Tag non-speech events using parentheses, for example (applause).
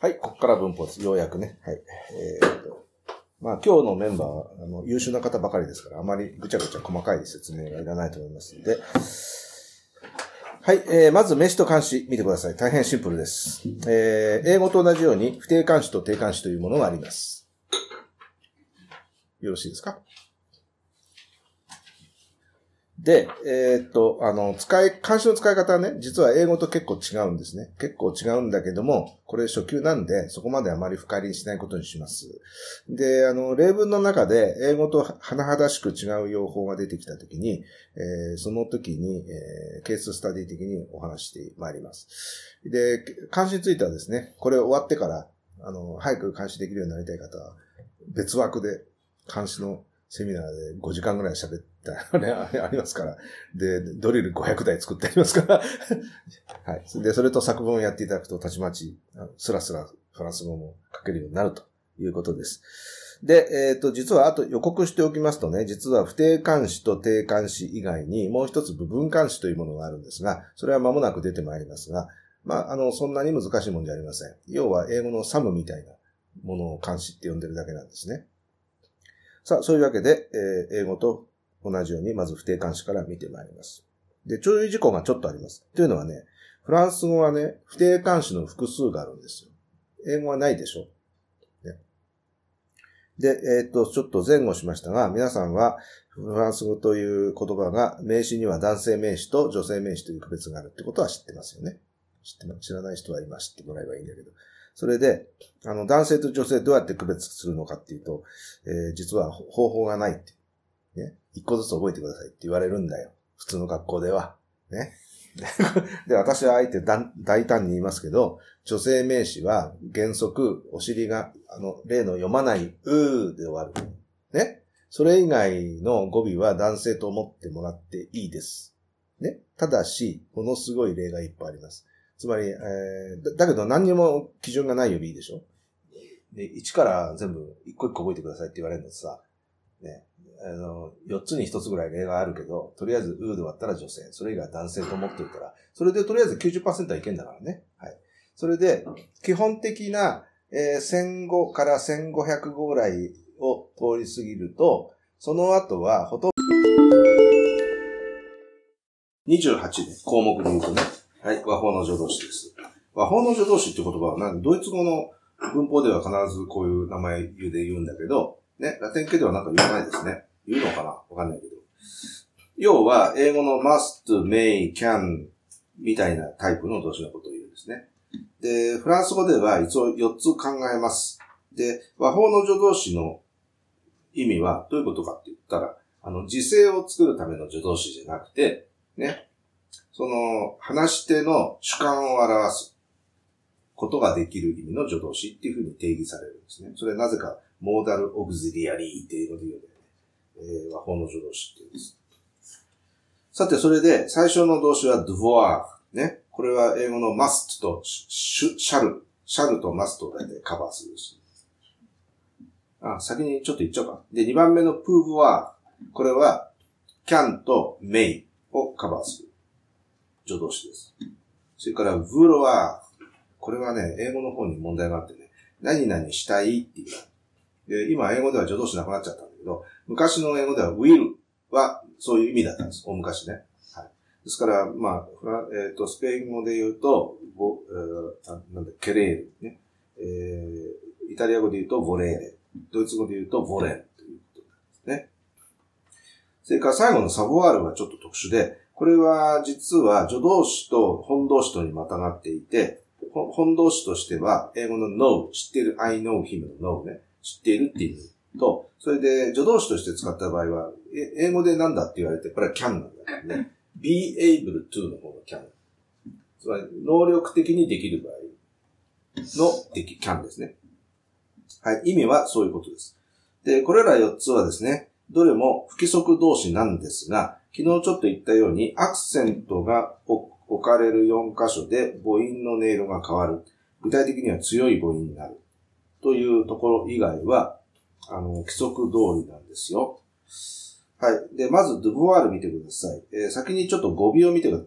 はい、ここから文法です。ようやくね。はい。えーと、まあ今日のメンバーはあの優秀な方ばかりですから、あまりぐちゃぐちゃ細かい説明がいらないと思いますので、はい、えー、まず名詞と漢詞見てください。大変シンプルです。えー、英語と同じように不定冠詞と定冠詞というものがあります。よろしいですか？で、えーっと、あの、使い、漢詞の使い方はね、実は英語と結構違うんですね。結構違うんだけども、これ初級なんで、そこまであまり深入りしないことにします。で、あの、例文の中で、英語と甚だしく違う用法が出てきたときに、えーその時に、えーケーススタディ的にお話してまいります。で、漢詞についてはですね、これ終わってから、あの、早く漢詞できるようになりたい方は、別枠で漢詞のセミナーで5時間ぐらい喋った、あ (laughs) れありますから。で、ドリル500台作ってありますから。(laughs) はい。で、それと作文をやっていただくと、たちまち、スラスラフランス語も書けるようになるということです。で、えっ、と、実は、あと予告しておきますとね、実は不定冠詞と定冠詞以外に、もう一つ部分冠詞というものがあるんですが、それは間もなく出てまいりますが、まあ、あの、そんなに難しいもんじゃありません。要は、英語のサムみたいなものを冠詞って呼んでるだけなんですね。さあ、そういうわけで、えー英語と同じように、まず不定冠詞から見てまいります。で、注意事項がちょっとあります。というのはね、フランス語はね、不定冠詞の複数があるんですよ。英語はないでしょ。ね、で、えーっと、ちょっと前後しましたが、皆さんは、フランス語という言葉が、名詞には男性名詞と女性名詞という区別があるってことは知ってますよね。知ってま、知らない人は今知ってもらえばいいんだけど。それで、あの、男性と女性どうやって区別するのかっていうと、えー実は方法がないって。ね。一個ずつ覚えてくださいって言われるんだよ。普通の学校では。ね。(laughs) で、私はあえて大胆に言いますけど、女性名詞は原則、お尻が、あの、例の読まない、うーで終わる。ね。それ以外の語尾は男性と思ってもらっていいです。ね。ただし、ものすごい例がいっぱいあります。つまり、えーだけど何にも基準がないよりいいでしょ？で、1から全部一個一個覚えてくださいって言われるのさ、ね、あの、4つに1つぐらい例があるけど、とりあえず、うーで終わったら女性、それ以外は男性と思ってるから、それでとりあえず90%はいけんだからね。はい。それで、基本的な、えー1500から1500ぐらいを通り過ぎると、その後はほとんど、28、項目で言うとね、はい、和法の助動詞です。和法の助動詞って言葉はドイツ語の文法では必ずこういう名前で言うんだけど、ね、ラテン系ではなんか言わないですね。言うのかな？わかんないけど。要は、英語の must, may, can みたいなタイプの動詞のことを言うんですね。で、フランス語では一応4つ考えます。で、和法の助動詞の意味はどういうことかって言ったら、あの、時制を作るための助動詞じゃなくて、ね、その、話し手の主観を表すことができる意味の助動詞っていうふうに定義されるんですね。それはなぜか、モーダルオグズリアリーって英語で言うんだよね。えー和法の助動詞って言うんです。さて、それで、最初の動詞は devoir。ね。これは英語の must と shall。shall と must を大体カバーするし。あ、先にちょっと言っちゃおうか。で、2番目の pouvoir。これは can と may をカバーする助動詞です。それから vouloir。これはね、英語の方に問題があってね、何々したいっていう。で、今英語では助動詞なくなっちゃったんだけど、昔の英語では will はそういう意味だったんです。大昔ね。はい。ですから、まあ、えっ、と、スペイン語で言うと、ボえーなんだ、ケレール、ね。えー、イタリア語で言うと、ボレーレ。ドイツ語で言うと、ボレンということなんですね。それから最後のサボワールはちょっと特殊で、これは実は助動詞と本動詞とにまたがっていて、本動詞としては、英語の know、知ってる I know him の know ね、知っているっていう意と、それで助動詞として使った場合は、英語でなんだって言われて、これは can なんだよね。be able to の方が can。つまり、能力的にできる場合のでき can ですね。はい、意味はそういうことです。で、これら4つはですね、どれも不規則動詞なんですが、昨日ちょっと言ったように、アクセントが置かれる4箇所で母音の音色が変わる。具体的には強い母音になる。というところ以外は、あの、規則通りなんですよ。はい。で、まず、ドゥブワール見てください。えー先にちょっと語尾を見てください。